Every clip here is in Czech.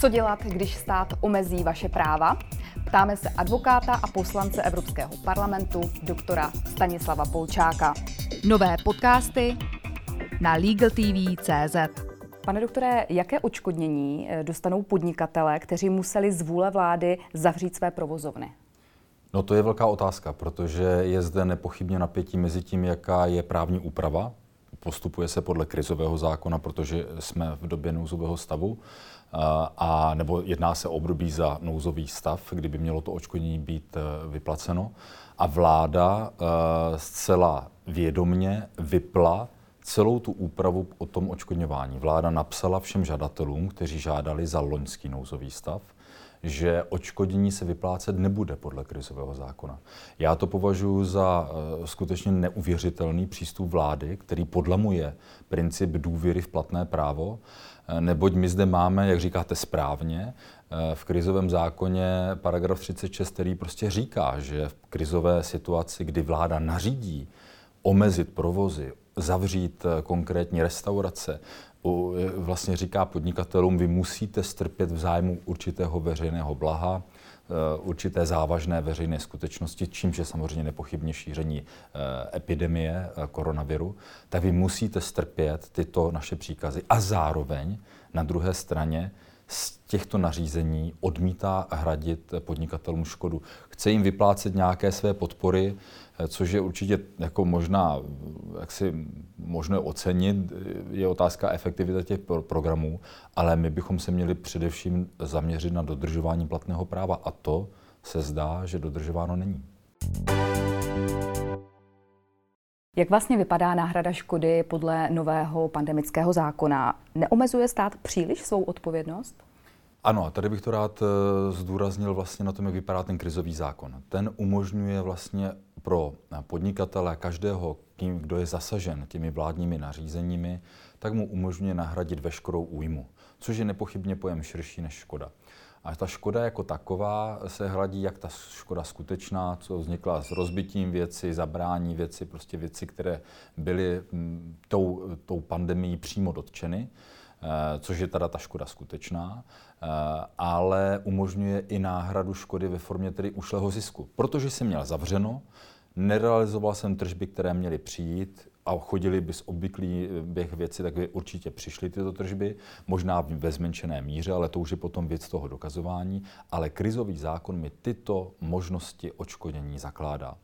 Co dělat, když stát omezí vaše práva? Ptáme se advokáta a poslance Evropského parlamentu, doktora Stanislava Polčáka. Nové podcasty na LegalTV.cz. Pane doktore, jaké očkodnění eh, dostanou podnikatele, kteří museli z vůle vlády zavřít své provozovny? No to je velká otázka, protože je zde nepochybně napětí mezi tím, jaká je právní úprava. Postupuje se podle krizového zákona, protože jsme v době nouzového stavu a nebo jedná se o období za nouzový stav, kdyby mělo to očkodnění být e, vyplaceno. A vláda e, zcela vědomně vypla celou tu úpravu o tom očkodňování. Vláda napsala všem žadatelům, kteří žádali za loňský nouzový stav, že očkodnění se vyplácet nebude podle krizového zákona. Já to považuji za uh, skutečně neuvěřitelný přístup vlády, který podlamuje princip důvěry v platné právo neboť my zde máme, jak říkáte správně, eh, v krizovém zákoně paragraf 36, který prostě říká, že v krizové situaci, kdy vláda nařídí omezit provozy, zavřít eh, konkrétní restaurace, vlastně říká podnikatelům, vy musíte strpět v zájmu určitého veřejného blaha, Eh, určité závažné veřejné skutečnosti, čímž je samozřejmě nepochybně šíření eh, epidemie eh, koronaviru, tak vy musíte strpět tyto naše příkazy. A zároveň na druhé straně z těchto nařízení odmítá hradit podnikatelům škodu. Chce jim vyplácet nějaké své podpory, což je určitě jako možná, jak si možno ocenit, je otázka efektivity těch programů, ale my bychom se měli především zaměřit na dodržování platného práva a to se zdá, že dodržováno není. Jak vlastně vypadá náhrada škody podle nového pandemického zákona? Neomezuje stát příliš svou odpovědnost? Ano, tady bych to rád eh, zdůraznil vlastně na tom, jak vypadá ten krizový zákon. Ten umožňuje vlastně pro podnikatele každého, kým, kdo je zasažen těmi vládními nařízeními, tak mu umožňuje nahradit veškerou újmu, což je nepochybně pojem širší než škoda. A ta škoda jako taková se hladí, jak ta škoda skutečná, co vznikla s rozbitím věci, zabrání věci, prostě věci, které byly mm, tou, tou pandemí přímo dotčeny, eh, což je teda ta škoda skutečná. Eh, ale umožňuje i náhradu škody ve formě tedy ušlého zisku. Protože jsem měl zavřeno, nerealizoval jsem tržby, které měly přijít a chodili by z obvyklý běh věci, tak by určitě přišly tyto tržby, možná ve zmenšené míře, ale to už je potom věc toho dokazování. Ale krizový zákon mi tyto možnosti odškodnění zakládá.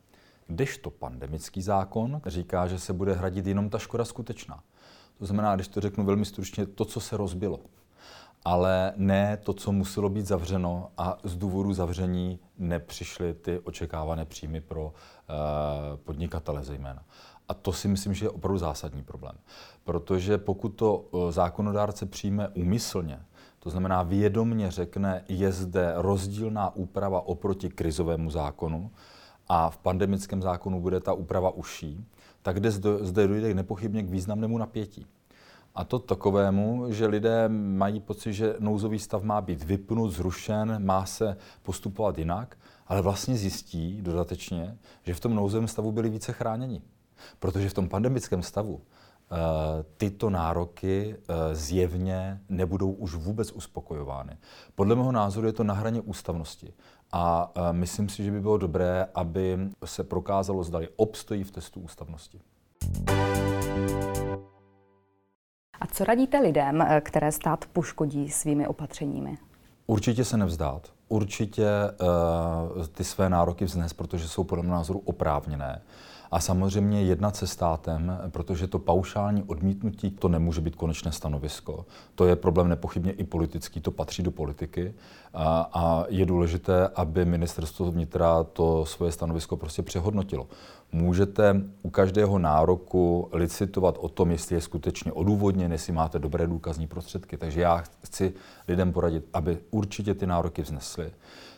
Kdežto pandemický zákon říká, že se bude hradit jenom ta škoda skutečná. To znamená, když to řeknu velmi stručně, to, co se rozbilo ale ne to, co muselo být zavřeno a z důvodu zavření nepřišly ty očekávané příjmy pro uh, podnikatele zejména. A to si myslím, že je opravdu zásadní problém. Protože pokud to uh, zákonodárce přijme úmyslně, to znamená vědomně řekne, je zde rozdílná úprava oproti krizovému zákonu a v pandemickém zákonu bude ta úprava užší, tak zde dojde nepochybně k významnému napětí. A to takovému, že lidé mají pocit, že nouzový stav má být vypnut, zrušen, má se postupovat jinak, ale vlastně zjistí dodatečně, že v tom nouzovém stavu byli více chráněni. Protože v tom pandemickém stavu eh, tyto nároky eh, zjevně nebudou už vůbec uspokojovány. Podle mého názoru je to na hraně ústavnosti. A eh, myslím si, že by bylo dobré, aby se prokázalo, zdali obstojí v testu ústavnosti. A co radíte lidem, eh, které stát poškodí svými opatřeními? Určitě se nevzdát. Určitě uh, ty své nároky vznést, protože jsou podle názoru oprávněné. A samozřejmě jednat se státem, protože to paušální odmítnutí, to nemůže být konečné stanovisko. To je problém nepochybně i politický, to patří do politiky. A, a je důležité, aby ministerstvo vnitra to svoje stanovisko prostě přehodnotilo. Můžete u každého nároku licitovat o tom, jestli je skutečně odůvodněn, jestli máte dobré důkazní prostředky. Takže já chci lidem poradit, aby určitě ty nároky vznesli.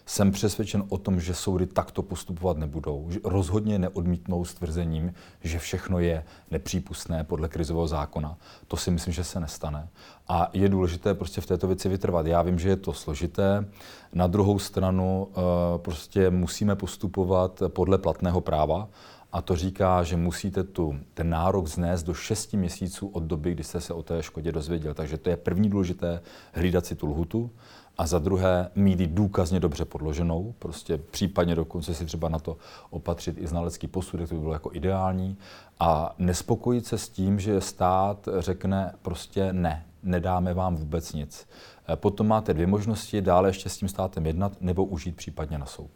Jsem přesvědčen o tom, že soudy takto postupovat nebudou. Že rozhodně neodmítnou s tvrzením, že všechno je nepřípustné podle krizového zákona. To si myslím, že se nestane. A je důležité prostě v této věci vytrvat. Já vím, že je to složité. Na druhou stranu eh, prostě musíme postupovat podle platného práva a to říká, že musíte tu, ten nárok znést do 6 měsíců od doby, kdy jste se o té škodě dozvěděl. Takže to je první důležité, hlídat si tu lhutu a za druhé mít ji důkazně dobře podloženou, prostě případně dokonce si třeba na to opatřit i znalecký posudek, to by bylo jako ideální a nespokojit se s tím, že stát řekne prostě ne, nedáme vám vůbec nic. Potom máte dvě možnosti, dále ještě s tím státem jednat nebo užít případně na soud.